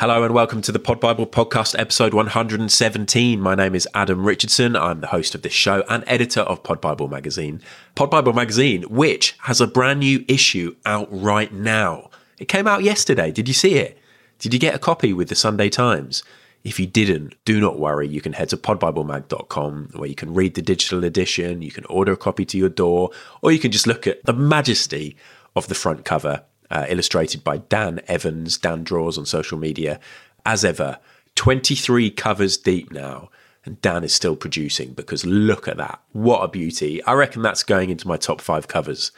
Hello and welcome to the Pod Bible Podcast, episode 117. My name is Adam Richardson. I'm the host of this show and editor of Pod Bible Magazine. Pod Bible Magazine, which has a brand new issue out right now. It came out yesterday. Did you see it? Did you get a copy with the Sunday Times? If you didn't, do not worry. You can head to podbiblemag.com where you can read the digital edition, you can order a copy to your door, or you can just look at the majesty of the front cover uh, illustrated by Dan Evans. Dan draws on social media. As ever, 23 covers deep now, and Dan is still producing because look at that. What a beauty. I reckon that's going into my top five covers.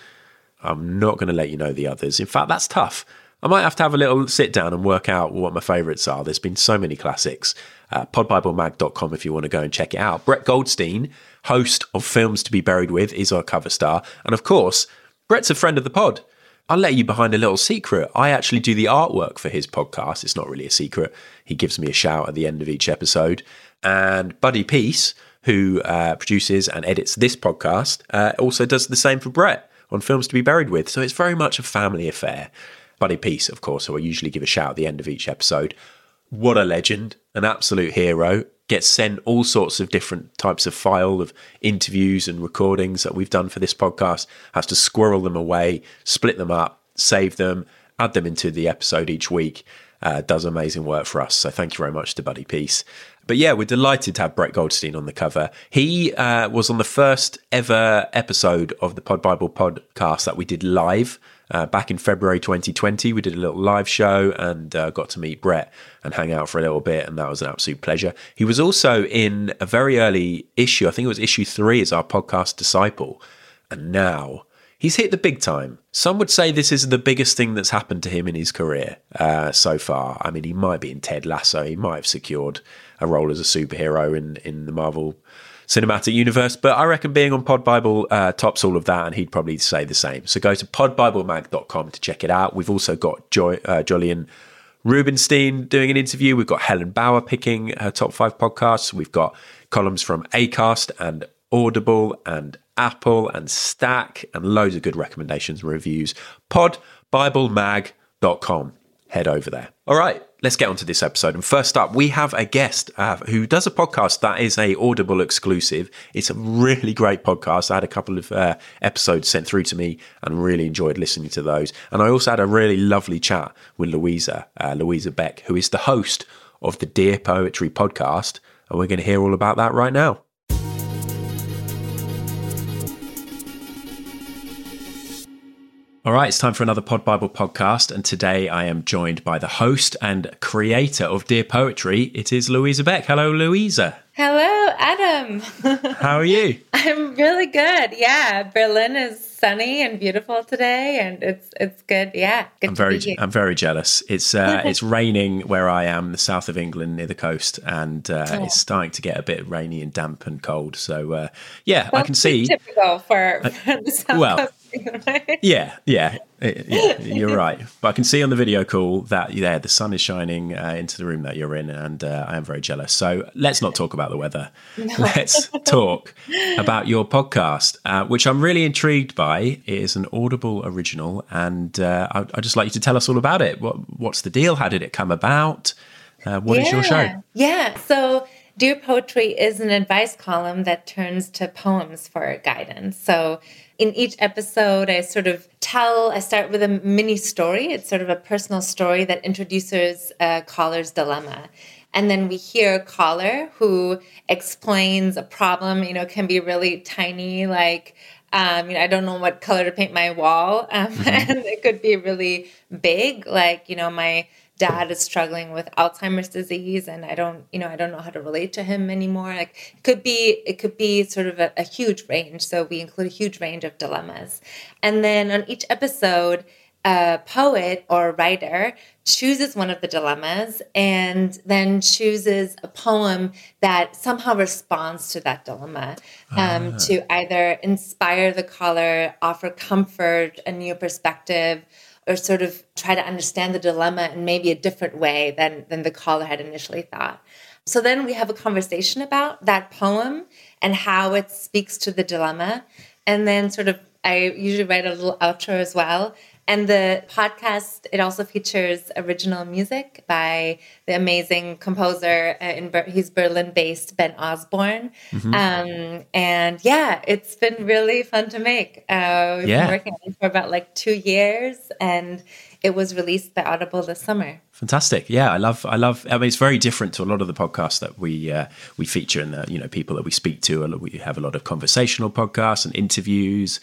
I'm not going to let you know the others. In fact, that's tough. I might have to have a little sit down and work out what my favourites are. There's been so many classics. Uh, podbiblemag.com if you want to go and check it out. Brett Goldstein, host of Films to be Buried with, is our cover star. And of course, Brett's a friend of the pod. I'll let you behind a little secret. I actually do the artwork for his podcast. It's not really a secret. He gives me a shout at the end of each episode. And Buddy Peace, who uh, produces and edits this podcast, uh, also does the same for Brett on Films to Be Buried With. So it's very much a family affair. Buddy Peace, of course, who I usually give a shout at the end of each episode. What a legend, an absolute hero gets sent all sorts of different types of file of interviews and recordings that we've done for this podcast, has to squirrel them away, split them up, save them, add them into the episode each week. Uh, does amazing work for us. So thank you very much to Buddy Peace. But yeah, we're delighted to have Brett Goldstein on the cover. He uh, was on the first ever episode of the Pod Bible podcast that we did live uh, back in February 2020, we did a little live show and uh, got to meet Brett and hang out for a little bit, and that was an absolute pleasure. He was also in a very early issue, I think it was issue three, as our podcast disciple, and now he's hit the big time. Some would say this is the biggest thing that's happened to him in his career uh, so far. I mean, he might be in Ted Lasso, he might have secured a role as a superhero in in the Marvel cinematic universe. But I reckon being on Pod Bible uh, tops all of that, and he'd probably say the same. So go to podbiblemag.com to check it out. We've also got Joy, uh, Jolyon Rubinstein doing an interview. We've got Helen Bauer picking her top five podcasts. We've got columns from Acast and Audible and Apple and Stack and loads of good recommendations and reviews. Podbiblemag.com. Head over there. All right let's get on to this episode. And first up, we have a guest uh, who does a podcast that is a Audible exclusive. It's a really great podcast. I had a couple of uh, episodes sent through to me and really enjoyed listening to those. And I also had a really lovely chat with Louisa, uh, Louisa Beck, who is the host of the Dear Poetry podcast. And we're going to hear all about that right now. All right, it's time for another Pod Bible podcast, and today I am joined by the host and creator of Dear Poetry. It is Louisa Beck. Hello, Louisa. Hello, Adam. How are you? I'm really good. Yeah, Berlin is sunny and beautiful today, and it's it's good. Yeah, good I'm very I'm very jealous. It's uh, it's raining where I am, the south of England, near the coast, and uh, oh. it's starting to get a bit rainy and damp and cold. So uh, yeah, I can see typical for, for the south well, coast yeah, yeah, yeah, you're right. But I can see on the video call that yeah, the sun is shining uh, into the room that you're in, and uh, I am very jealous. So let's not talk about the weather. No. Let's talk about your podcast, uh, which I'm really intrigued by. It is an Audible original, and uh, I, would just like you to tell us all about it. What, what's the deal? How did it come about? Uh, what yeah. is your show? Yeah, so. Dear Poetry is an advice column that turns to poems for guidance. So in each episode, I sort of tell, I start with a mini story. It's sort of a personal story that introduces a caller's dilemma. And then we hear a caller who explains a problem, you know, can be really tiny, like, um, you know, I don't know what color to paint my wall. Um, mm-hmm. And it could be really big, like, you know, my dad is struggling with Alzheimer's disease and I don't, you know, I don't know how to relate to him anymore. Like it could be, it could be sort of a, a huge range. So we include a huge range of dilemmas. And then on each episode, a poet or writer chooses one of the dilemmas and then chooses a poem that somehow responds to that dilemma um, ah. to either inspire the caller, offer comfort, a new perspective, or sort of try to understand the dilemma in maybe a different way than, than the caller had initially thought. So then we have a conversation about that poem and how it speaks to the dilemma. And then, sort of, I usually write a little outro as well. And the podcast, it also features original music by the amazing composer, uh, in Ber- he's Berlin based Ben Osborne. Mm-hmm. Um, and yeah, it's been really fun to make. Uh, we've yeah. been working on it for about like two years and it was released by Audible this summer. Fantastic. Yeah, I love. I love. I mean, it's very different to a lot of the podcasts that we uh, we feature and the you know people that we speak to. We have a lot of conversational podcasts and interviews.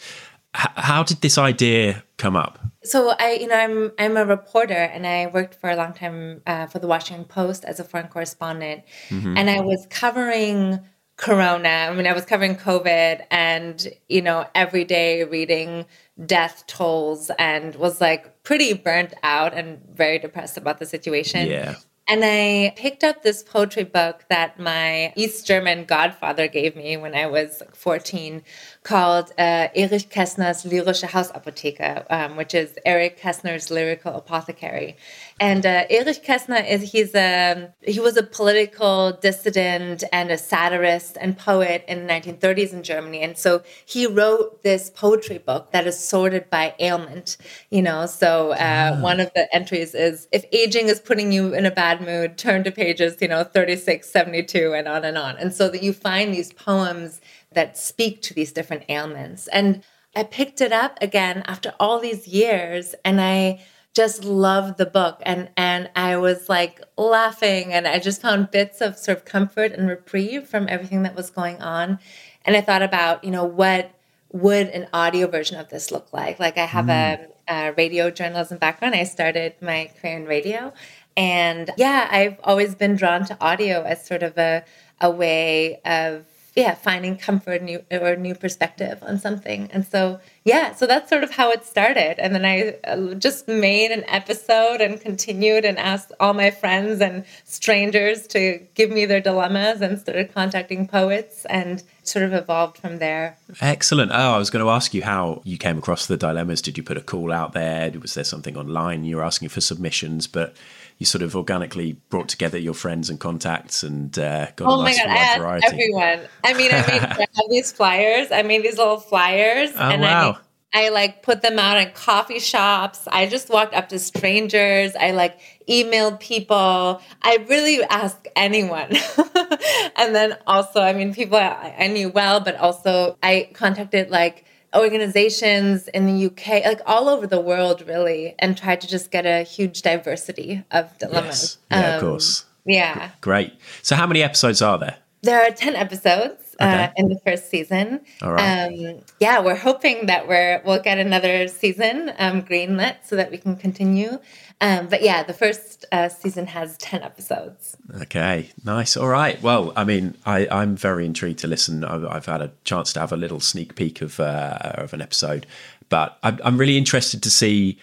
How did this idea come up? So I, you know, I'm I'm a reporter and I worked for a long time uh, for the Washington Post as a foreign correspondent, mm-hmm. and I was covering Corona. I mean, I was covering COVID, and you know, every day reading death tolls and was like pretty burnt out and very depressed about the situation. Yeah. And I picked up this poetry book that my East German godfather gave me when I was 14 called uh, Erich Kästner's Lyrische Hausapotheke, um, which is Eric Kästner's lyrical apothecary. And uh, Erich Kästner is he's a he was a political dissident and a satirist and poet in the 1930s in Germany. And so he wrote this poetry book that is sorted by ailment. You know, so uh, ah. one of the entries is if aging is putting you in a bad mood, turn to pages you know 36, 72, and on and on. And so that you find these poems that speak to these different ailments. And I picked it up again after all these years, and I just loved the book. And and I was like laughing and I just found bits of sort of comfort and reprieve from everything that was going on. And I thought about you know what would an audio version of this look like? Like I have mm. a, a radio journalism background. I started my career in radio. And yeah I've always been drawn to audio as sort of a a way of yeah finding comfort new or new perspective on something. And so yeah so that's sort of how it started. And then i uh, just made an episode and continued and asked all my friends and strangers to give me their dilemmas and started contacting poets and sort of evolved from there. Excellent. Oh i was going to ask you how you came across the dilemmas. Did you put a call out there? Was there something online you were asking for submissions? But you sort of organically brought together your friends and contacts and uh, got oh a nice my God. Everyone. I mean, I made I have these flyers. I made these little flyers. Oh, and wow. I, I like put them out in coffee shops. I just walked up to strangers. I like emailed people. I really asked anyone. and then also, I mean, people I, I knew well, but also I contacted like organizations in the UK, like all over the world, really, and tried to just get a huge diversity of dilemmas. Yes. Yeah, um, of course. Yeah. Great. So, how many episodes are there? There are 10 episodes. Uh, okay. Uh, in the first season, All right. Um, yeah, we're hoping that we're we'll get another season um, greenlit so that we can continue. Um, but yeah, the first uh, season has 10 episodes. Okay, nice. All right. Well, I mean, I, I'm very intrigued to listen. I've, I've had a chance to have a little sneak peek of, uh, of an episode, but I'm, I'm really interested to see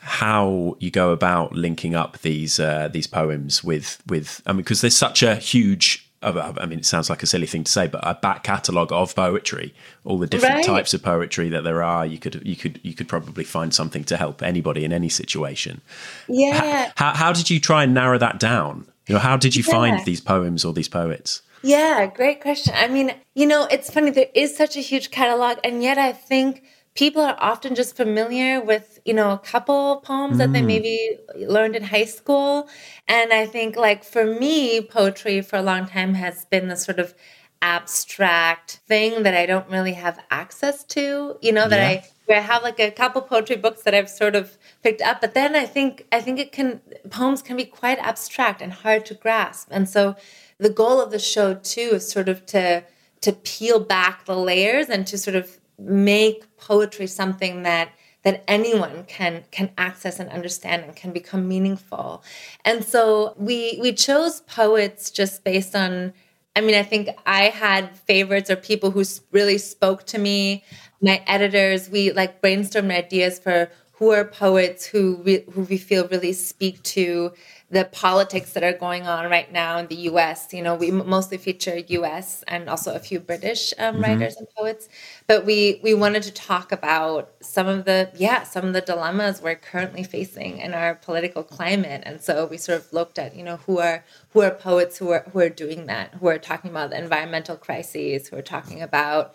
how you go about linking up these uh, these poems with with I mean because there's such a huge I mean, it sounds like a silly thing to say, but a back catalogue of poetry, all the different right. types of poetry that there are. You could, you could, you could probably find something to help anybody in any situation. Yeah. How, how did you try and narrow that down? You know, how did you yeah. find these poems or these poets? Yeah, great question. I mean, you know, it's funny. There is such a huge catalog, and yet I think people are often just familiar with you know a couple poems mm. that they mm. maybe learned in high school and i think like for me poetry for a long time has been the sort of abstract thing that i don't really have access to you know that yeah. i where i have like a couple poetry books that i've sort of picked up but then i think i think it can poems can be quite abstract and hard to grasp and so the goal of the show too is sort of to to peel back the layers and to sort of make poetry something that that anyone can can access and understand and can become meaningful. And so we we chose poets just based on I mean I think I had favorites or people who really spoke to me. My editors, we like brainstormed ideas for who are poets who we, who we feel really speak to the politics that are going on right now in the US. You know, we mostly feature US and also a few British um, mm-hmm. writers and poets, but we we wanted to talk about some of the yeah some of the dilemmas we're currently facing in our political climate, and so we sort of looked at you know who are who are poets who are who are doing that, who are talking about the environmental crises, who are talking about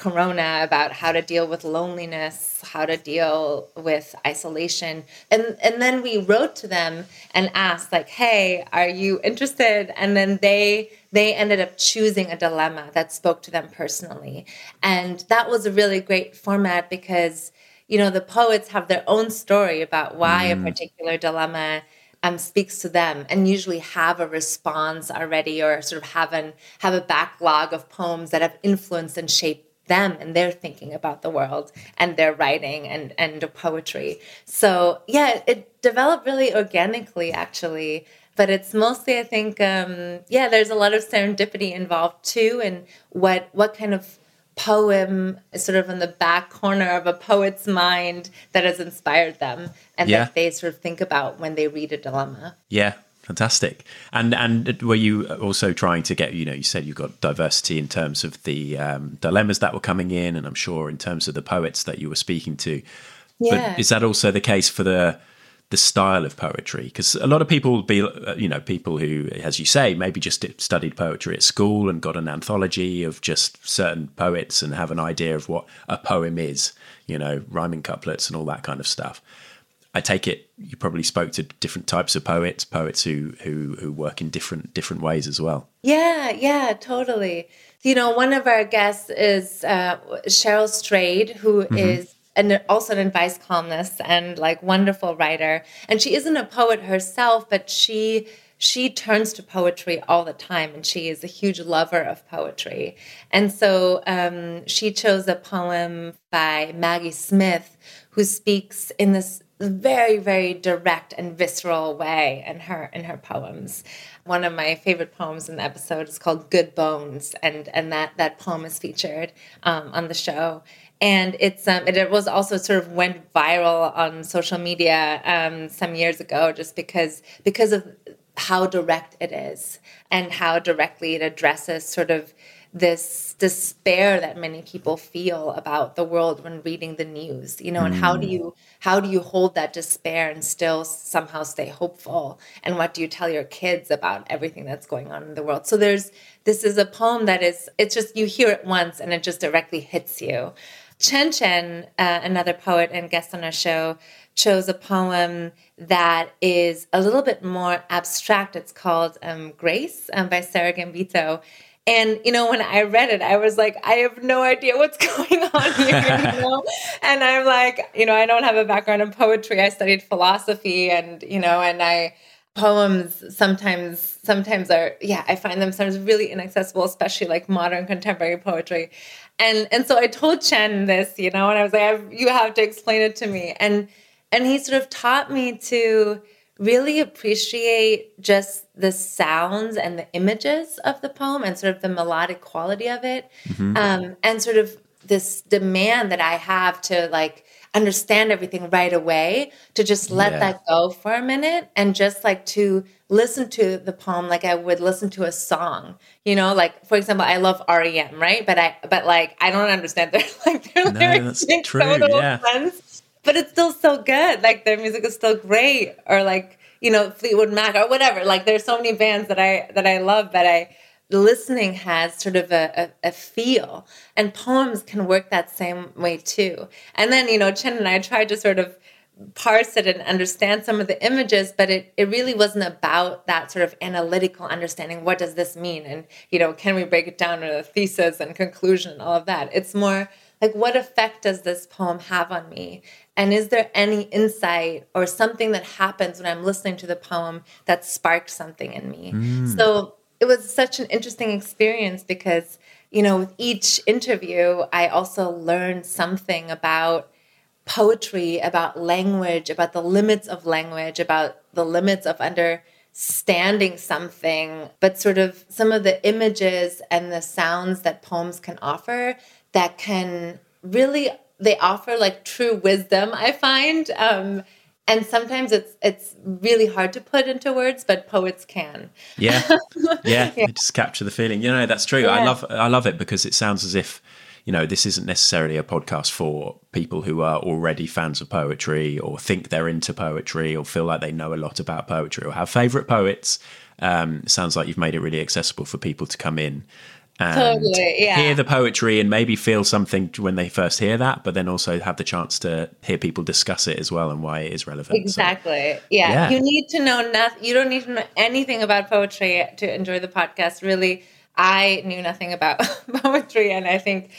corona about how to deal with loneliness how to deal with isolation. And and then we wrote to them and asked like hey are you interested? And then they they ended up choosing a dilemma that spoke to them personally. And that was a really great format because you know the poets have their own story about why mm. a particular dilemma um, speaks to them and usually have a response already or sort of have an have a backlog of poems that have influenced and shaped them and their thinking about the world and their writing and and poetry so yeah it developed really organically actually but it's mostly i think um, yeah there's a lot of serendipity involved too and what what kind of poem sort of in the back corner of a poet's mind that has inspired them and yeah. that they sort of think about when they read a dilemma. Yeah, fantastic. And and were you also trying to get you know you said you got diversity in terms of the um, dilemmas that were coming in, and I'm sure in terms of the poets that you were speaking to. Yeah. But is that also the case for the the style of poetry because a lot of people be uh, you know people who as you say maybe just studied poetry at school and got an anthology of just certain poets and have an idea of what a poem is you know rhyming couplets and all that kind of stuff i take it you probably spoke to different types of poets poets who who who work in different different ways as well yeah yeah totally you know one of our guests is uh, cheryl strayed who mm-hmm. is and also an advice columnist and like wonderful writer. And she isn't a poet herself, but she she turns to poetry all the time and she is a huge lover of poetry. And so um, she chose a poem by Maggie Smith, who speaks in this very very direct and visceral way in her in her poems. One of my favorite poems in the episode is called good bones and and that that poem is featured um, on the show. And it's um, it was also sort of went viral on social media um, some years ago just because because of how direct it is and how directly it addresses sort of this despair that many people feel about the world when reading the news you know and how do mm. you how do you hold that despair and still somehow stay hopeful and what do you tell your kids about everything that's going on in the world so there's this is a poem that is it's just you hear it once and it just directly hits you Chen Chen, uh, another poet and guest on our show, chose a poem that is a little bit more abstract. It's called um, Grace um, by Sarah Gambito. And you know, when I read it, I was like, I have no idea what's going on here. You know? and I'm like, you know, I don't have a background in poetry. I studied philosophy, and you know, and I poems sometimes sometimes are yeah i find them sometimes really inaccessible especially like modern contemporary poetry and and so i told chen this you know and i was like you have to explain it to me and and he sort of taught me to really appreciate just the sounds and the images of the poem and sort of the melodic quality of it mm-hmm. um, and sort of this demand that i have to like understand everything right away to just let yeah. that go for a minute and just like to listen to the poem like I would listen to a song. You know, like for example, I love REM, right? But I but like I don't understand their like their no, lyrics make true, total yeah. sense. But it's still so good. Like their music is still great. Or like, you know, Fleetwood Mac or whatever. Like there's so many bands that I that I love that I listening has sort of a, a, a, feel and poems can work that same way too and then you know chen and i tried to sort of parse it and understand some of the images but it, it really wasn't about that sort of analytical understanding what does this mean and you know can we break it down to a thesis and conclusion and all of that it's more like what effect does this poem have on me and is there any insight or something that happens when i'm listening to the poem that sparks something in me mm. so it was such an interesting experience because you know with each interview i also learned something about poetry about language about the limits of language about the limits of understanding something but sort of some of the images and the sounds that poems can offer that can really they offer like true wisdom i find. Um, and sometimes it's it's really hard to put into words but poets can. Yeah. Yeah, yeah. just capture the feeling. You know that's true. Yeah. i love i love it because it sounds as if you know this isn't necessarily a podcast for people who are already fans of poetry or think they're into poetry or feel like they know a lot about poetry or have favorite poets. Um, sounds like you've made it really accessible for people to come in Totally, yeah. hear the poetry and maybe feel something when they first hear that, but then also have the chance to hear people discuss it as well and why it is relevant. So- Exactly. Yeah. Yeah. You need to know nothing. You don't need to know anything about poetry to enjoy the podcast. Really, I knew nothing about poetry, and I think,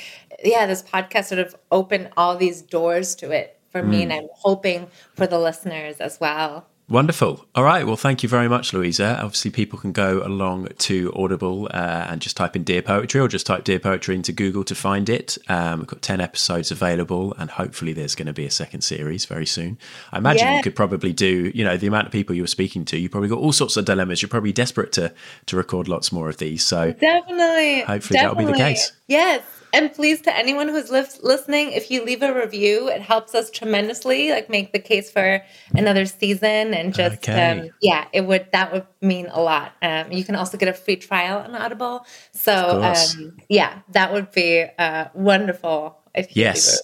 yeah, this podcast sort of opened all these doors to it for me, Mm. and I'm hoping for the listeners as well. Wonderful. All right. Well, thank you very much, Louisa. Obviously, people can go along to Audible uh, and just type in Dear Poetry or just type Dear Poetry into Google to find it. Um, we've got 10 episodes available, and hopefully, there's going to be a second series very soon. I imagine Yeah. you could probably do, you know, the amount of people you were speaking to, you probably got all sorts of dilemmas. You're probably desperate to, to record lots more of these. So, Definitely. Hopefully that'll be the case. Yes. And please, to anyone who's lis- listening, if you leave a review, it helps us tremendously. Like make the case for another season, and just Okay. um, yeah, it would that would mean a lot. Um, you can also get a free trial on Audible. So um, yeah, that would be uh, wonderful. If you leave a Yes.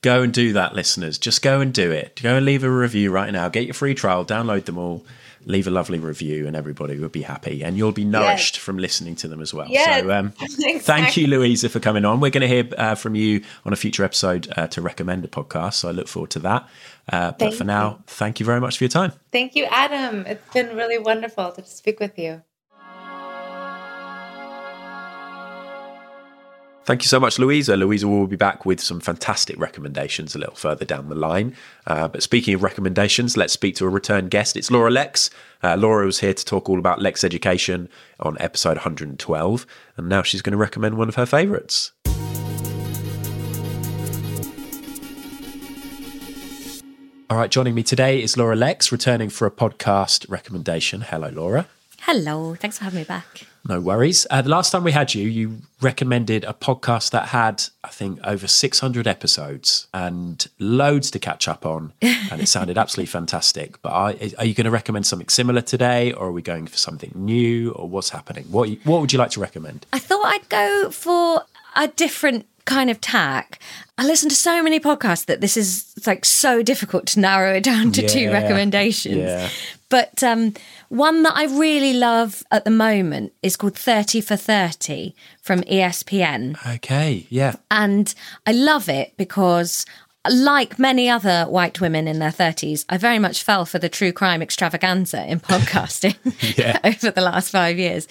go and do that, listeners. Just go and do it. Go and leave a review right now. Get your free trial, download them all, leave a lovely review, and everybody will be happy. And you'll be nourished from listening to them as well. Yes. So, um, thank you, Louisa, for coming on. We're going to hear uh, from you on a future episode uh, to recommend a podcast. So I look forward to that. Uh, but for now, thank you very much for your time. Thank you, Adam. It's been really wonderful to speak with you. Thank you so much, Louisa. Louisa will be back with some fantastic recommendations a little further down the line. Uh, but speaking of recommendations, let's speak to a return guest. It's Laura Lex. Uh, Laura was here to talk all about Lex education on episode 112, and now she's going to recommend one of her favourites. All right, joining me today is Laura Lex, returning for a podcast recommendation. Hello, Laura. Hello, thanks for having me back. No worries. Uh, the last time we had you, you recommended a podcast that had, I think, over 600 episodes and loads to catch up on. And it sounded absolutely fantastic. But are, are you going to recommend something similar today, or are we going for something new, or what's happening? What, what would you like to recommend? I thought I'd go for a different kind of tack. I listen to so many podcasts that this is like so difficult to narrow it down to two recommendations. yeah. But um, one that I really love at the moment is called 30 for 30 from ESPN. Okay, yeah. And I love it because, like many other white women in their 30s, I very much fell for the true crime extravaganza in podcasting Yeah. over the last five years.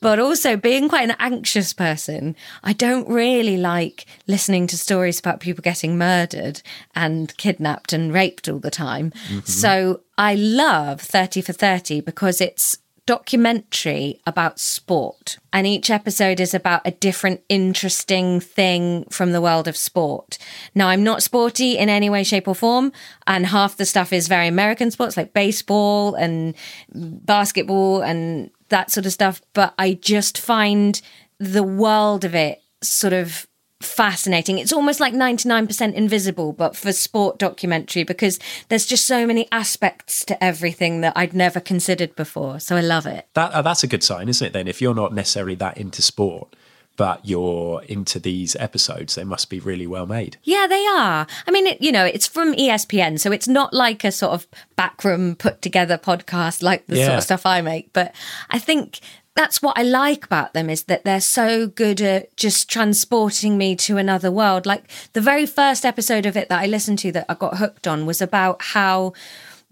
But also, being quite an anxious person, I don't really like listening to stories about people getting murdered and kidnapped and raped all the time. Mm-hmm. So I love 30 for 30 because it's documentary about sport. And each episode is about a different interesting thing from the world of sport. Now, I'm not sporty in any way, shape, or form. And half the stuff is very American sports like baseball and basketball and that sort of stuff. But I just find the world of it sort of fascinating. It's almost like 99% invisible, but for sport documentary, because there's just so many aspects to everything that I'd never considered before. So I love it. That, uh, that's a good sign, isn't it, then? If you're not necessarily that into sport, but you're into these episodes, they must be really well made. Yeah, they are. I mean, it, you know, it's from ESPN, so it's not like a sort of backroom put together podcast like the sort of stuff I make. But I think that's what I like about them is that they're so good at just transporting me to another world. Like the very first episode of it that I listened to that I got hooked on was about how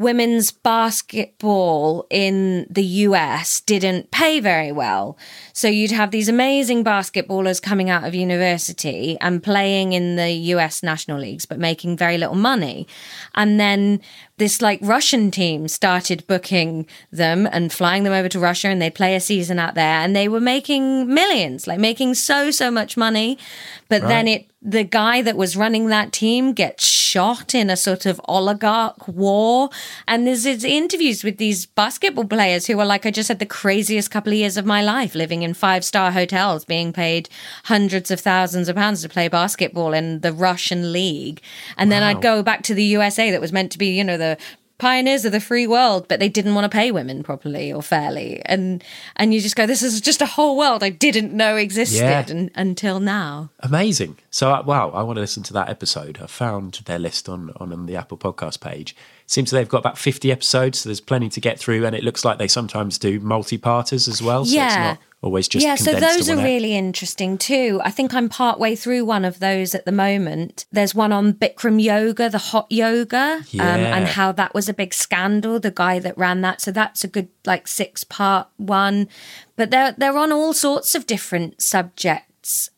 women's basketball in the US didn't pay very well. So you'd have these amazing basketballers coming out of university and playing in the US national leagues, but making very little money. And then this like Russian team started booking them and flying them over to Russia and they'd play a season out there and they were making millions, like making so, so much money. But then it, the guy that was running that team gets shot in a sort of oligarch war. And there's, there's interviews with these basketball players who are like, I just had the craziest couple of years of my life living in five star hotels, being paid hundreds of thousands of pounds to play basketball in the Russian league. And then I'd go back to the USA that was meant to be, you know, the pioneers of the free world but they didn't want to pay women properly or fairly and and you just go this is just a whole world i didn't know existed Yeah. un- until now Amazing. So, wow, I want to listen to that episode. I found their list on, on, on the Apple podcast page. Seems they've got about 50 episodes, so there's plenty to get through. And it looks like they sometimes do multi parters as well. So it's Yeah. not always just yeah, so those are ep- really interesting too. I think I'm part way through one of those at the moment. There's one on Bikram yoga, the hot yoga, um, and how that was a big scandal. The guy that ran that, so that's a good like six part one. But they're they're on all sorts of different subjects.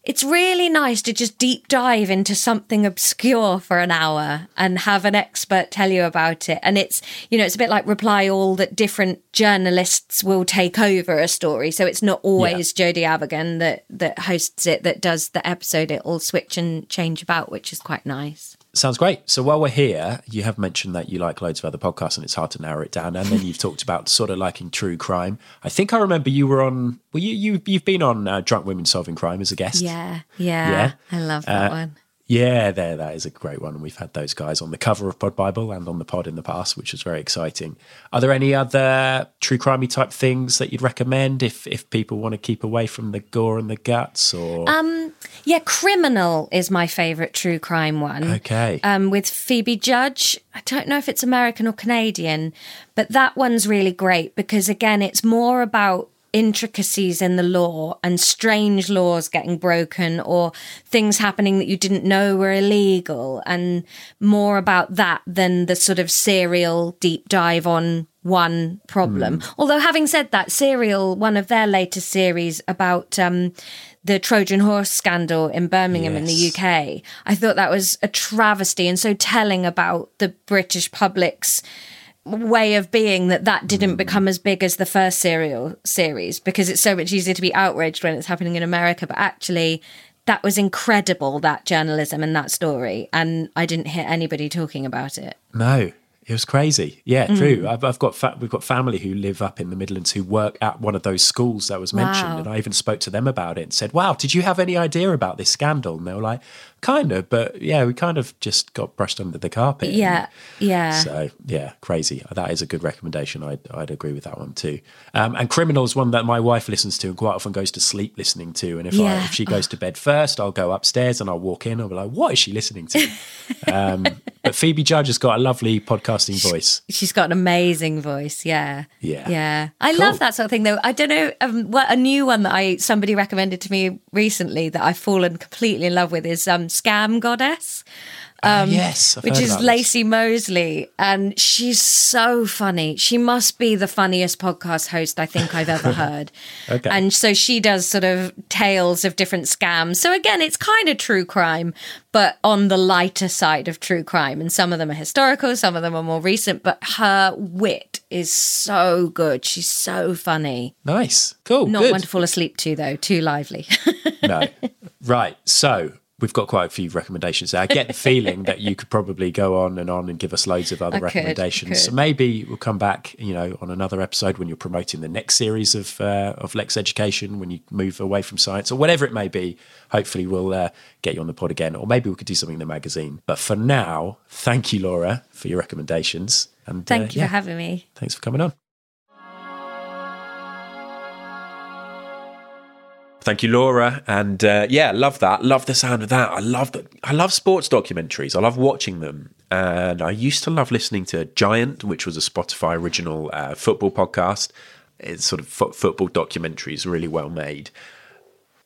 It's really nice to just deep dive into something obscure for an hour and have an expert tell you about it. And it's, you know, it's a bit like reply all that different journalists will take over a story. So it's not always Jody Avirgan that, that hosts it, that does the episode. It'll switch and change about, which is quite nice. Sounds great. So while we're here, you have mentioned that you like loads of other podcasts and it's hard to narrow it down. And then you've talked about sort of liking true crime. I think I remember you were on, well, you, you, you've been on uh, Drunk Women Solving Crime as a guest. Yeah. Yeah. Yeah. I love that Uh, one. Yeah, there, that is a great one. And we've had those guys on the cover of Pod Bible and on the pod in the past, which was very exciting. Are there any other true crimey type things that you'd recommend if if people want to keep away from the gore and the guts? Or Um, Yeah, Criminal is my favourite true crime one. okay, um, with Phoebe Judge. I don't know if it's American or Canadian, but that one's really great because, again, it's more about intricacies in the law and strange laws getting broken or things happening that you didn't know were illegal, and more about that than the sort of serial deep dive on one problem. Although, having said that, Serial, one of their latest series about um, the Trojan horse scandal in Birmingham in the UK, I thought that was a travesty and so telling about the British public's way of being that that didn't hmm. become as big as the first serial series because it's so much easier to be outraged when it's happening in America. But actually that was incredible that journalism and that story. And I didn't hear anybody talking about it. No, it was crazy. Yeah, Mm. true. I've, I've got fa- we've got family who live up in the Midlands who work at one of those schools that was mentioned, Wow. and I even spoke to them about it and said, "Wow, did you have any idea about this scandal?" And they were like, "Kind of, but yeah, we kind of just got brushed under the carpet." yeah yeah So yeah, crazy. That is a good recommendation. I'd, I'd agree with that one too. Um, and Criminal is one that my wife listens to and quite often goes to sleep listening to. And if, I, if she goes to bed first, I'll go upstairs and I'll walk in. I'll be like, what is she listening to? um, but Phoebe Judge has got a lovely podcasting voice. She's got an amazing voice. Yeah. Yeah. Yeah. I Cool. love that sort of thing though. I don't know um, what a new one that I somebody recommended to me recently that I've fallen completely in love with is um Scam Goddess. Ah, yes, I've which is this. Laci Mosley, and she's so funny. She must be the funniest podcast host I think I've ever heard. Okay. And so she does sort of tales of different scams. So again, it's kind of true crime, but on the lighter side of true crime. And some of them are historical, some of them are more recent, but her wit is so good. She's so funny. Nice. Cool. Not good. one to fall asleep to, though, too lively. no. Right. So we've got quite a few recommendations there. I get the feeling that you could probably go on and on and give us loads of other I could, recommendations. So maybe we'll come back, you know, on another episode when you're promoting the next series of uh, of Lex Education when you move away from science or whatever it may be. Hopefully, we'll uh, get you on the pod again, or maybe we could do something in the magazine. But for now, thank you, Laura, for your recommendations. And Thank uh, you yeah, for having me. Thanks for coming on. Thank you, Laura, and uh, yeah, love that. Love the sound of that. I love that. I love sports documentaries. I love watching them, and I used to love listening to Giant, which was a Spotify original uh, football podcast. It's sort of fo- football documentaries, really well made.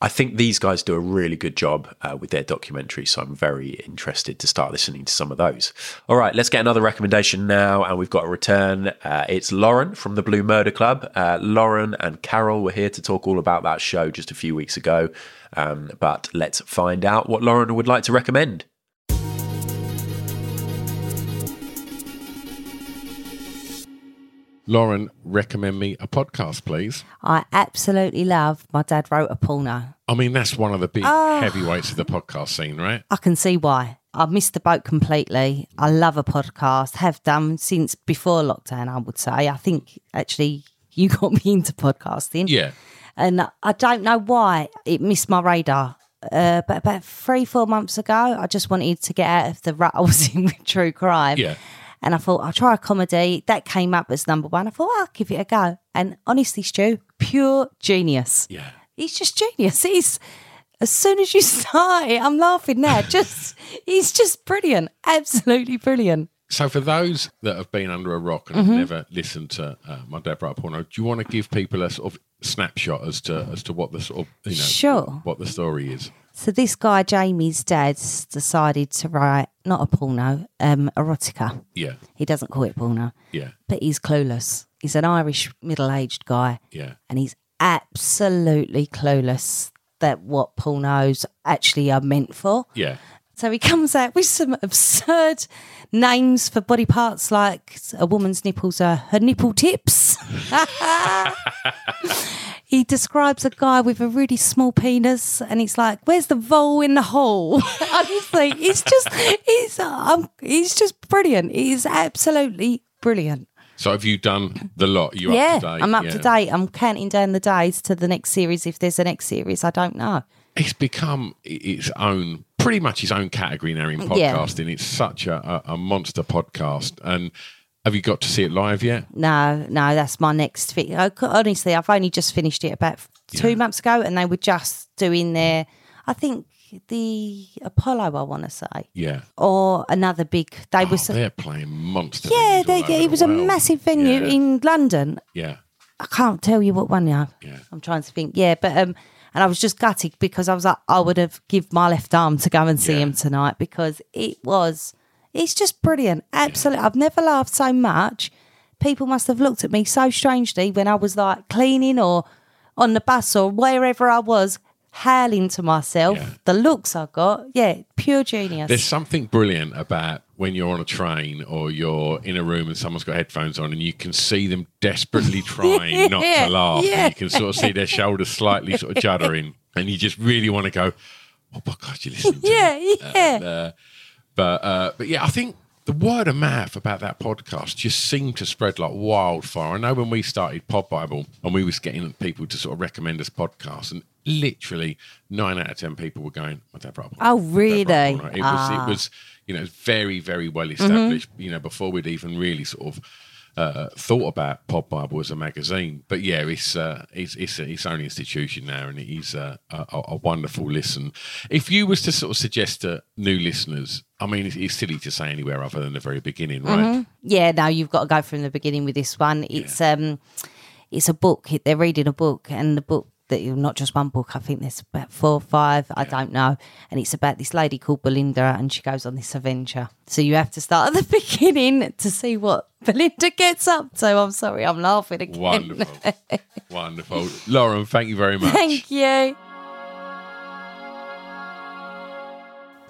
I think these guys do a really good job uh, with their documentaries, so I'm very interested to start listening to some of those. All right, let's get another recommendation now, and we've got a return. Uh, it's Lauren from the Blue Murder Club. Uh, Lauren and Carol were here to talk all about that show just a few weeks ago, um, but let's find out what Lauren would like to recommend. Lauren, recommend me a podcast, please. I absolutely love My Dad Wrote a Porno. I mean, that's one of the big Oh. heavyweights of the podcast scene, right? I can see why. I've missed the boat completely. I love a podcast, have done since before lockdown, I would say. I think actually you got me into podcasting. Yeah. And I don't know why it missed my radar. Uh, but about three, four months ago, I just wanted to get out of the rut I was in with true crime. Yeah. And I thought, I'll try a comedy. That came up as number one. I thought, I'll give it a go. And honestly, Stu, pure genius. Yeah. He's just genius. He's As soon as you start it, I'm laughing now. Just he's just brilliant, absolutely brilliant. So, for those that have been under a rock and have never listened to uh, my dad write porno, do you want to give people a sort of snapshot as to as to what the sort of you know Sure. what the story is? So this guy, Jamie's dad's decided to write not a porno, um, erotica. Yeah, He doesn't call it porno, yeah, but he's clueless. He's an Irish middle-aged guy, yeah. and he's absolutely clueless that what pornos actually are meant for. Yeah, So he comes out with some absurd names for body parts like a woman's nipples are her nipple tips. he describes a guy with a really small penis and he's like, Where's the vole in the hole? Honestly, it's just it's um, it's just brilliant. It is absolutely brilliant. So, have you done the lot? Are you yeah, up to date? I'm up Yeah. to date. I'm counting down the days to the next series. If there's a next series, I don't know. It's become its own, pretty much its own category now in Yeah. podcasting. It's such a, a monster podcast. And have you got to see it live yet? No, no, that's my next thing. I, honestly, I've only just finished it about two Yeah. months ago, and they were just doing their, I think the Apollo, I want to say, Yeah. or another big. They Oh, were, they're playing monster. yeah, they, it the was a world. massive venue Yeah. in London. Yeah. I can't tell you what one now. Yeah. I'm trying to think. Yeah, but um, and I was just gutted because I was like, I would have give my left arm to go and see Yeah. him tonight because it was, it's just brilliant. Absolutely, I've never laughed so much. People must have looked at me so strangely when I was like cleaning or on the bus or wherever I was, howling to myself. Yeah. The looks I got, yeah, pure genius. There's something brilliant about when you're on a train or you're in a room and someone's got headphones on and you can see them desperately trying not to laugh. yeah. And you can sort of see their shoulders slightly sort of juddering. And you just really want to go, what podcast you listen to? yeah, yeah. uh, But uh, but yeah, I think the word of mouth about that podcast just seemed to spread like wildfire. I know when we started Pod Bible and we was getting people to sort of recommend us podcasts, and literally nine out of ten people were going, "My dad brought a podcast." Oh, really? It was Ah. Mm-hmm. it was you know very very well established. You know before we'd even really sort of. Uh, thought about Pod Bible as a magazine, but yeah, it's uh, it's it's its own institution now, and it is uh, a, a, a wonderful listen. If you was to sort of suggest to new listeners, I mean, it's, it's silly to say anywhere other than the very beginning, right? Mm-hmm. Yeah, no, you've got to go from the beginning with this one. It's um, it's a book. They're reading a book, and the book that you're not just one book. I think there's about four or five. I don't know. And it's about this lady called Belinda, and she goes on this adventure. So you have to start at the beginning to see what Belinda gets up to. I'm sorry, I'm laughing again. Wonderful, wonderful, Lauren. Thank you very much. Thank you.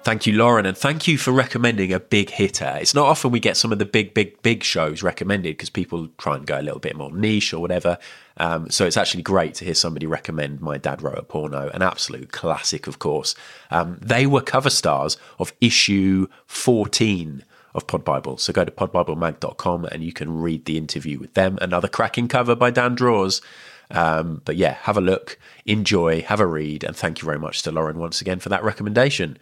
Thank you, Lauren, and thank you for recommending a big hitter. It's not often we get some of the big, big, big shows recommended because people try and go a little bit more niche or whatever. Um, so it's actually great to hear somebody recommend My Dad Wrote a Porno, an absolute classic, of course. Um, they were cover stars of issue 14 of Pod Bible. So go to podbiblemag.com and you can read the interview with them. Another cracking cover by Dan Draws. Um, but yeah, have a look, enjoy, have a read, and thank you very much to Lauren once again for that recommendation.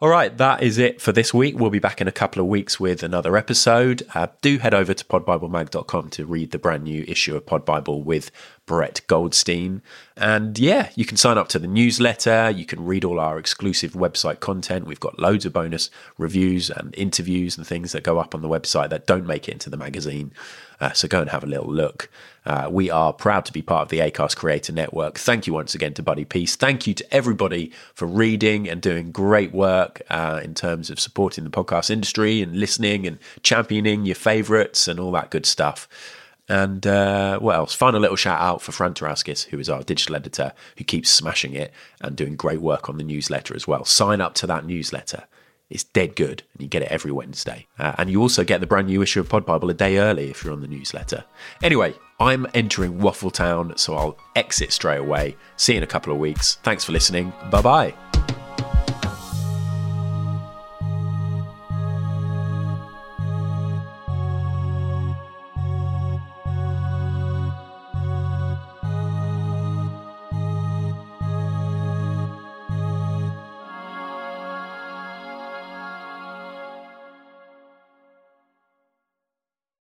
All right, that is it for this week. We'll be back in a couple of weeks with another episode. Uh, do head over to podbiblemag.com to read the brand new issue of Pod Bible with Brett Goldstein. And yeah, you can sign up to the newsletter. You can read all our exclusive website content. We've got loads of bonus reviews and interviews and things that go up on the website that don't make it into the magazine. Uh, so go and have a little look. Uh, we are proud to be part of the ACAST Creator Network. Thank you once again to Buddy Peace. Thank you to everybody for reading and doing great work uh, in terms of supporting the podcast industry and listening and championing your favorites and all that good stuff. And uh, what else? Final little shout out for Fran Taraskis, who is our digital editor, who keeps smashing it and doing great work on the newsletter as well. Sign up to that newsletter. It's dead good, and you get it every Wednesday. Uh, and you also get the brand new issue of Pod Bible a day early if you're on the newsletter. Anyway, I'm entering Waffle Town, so I'll exit straight away. See you in a couple of weeks. Thanks for listening. Bye bye.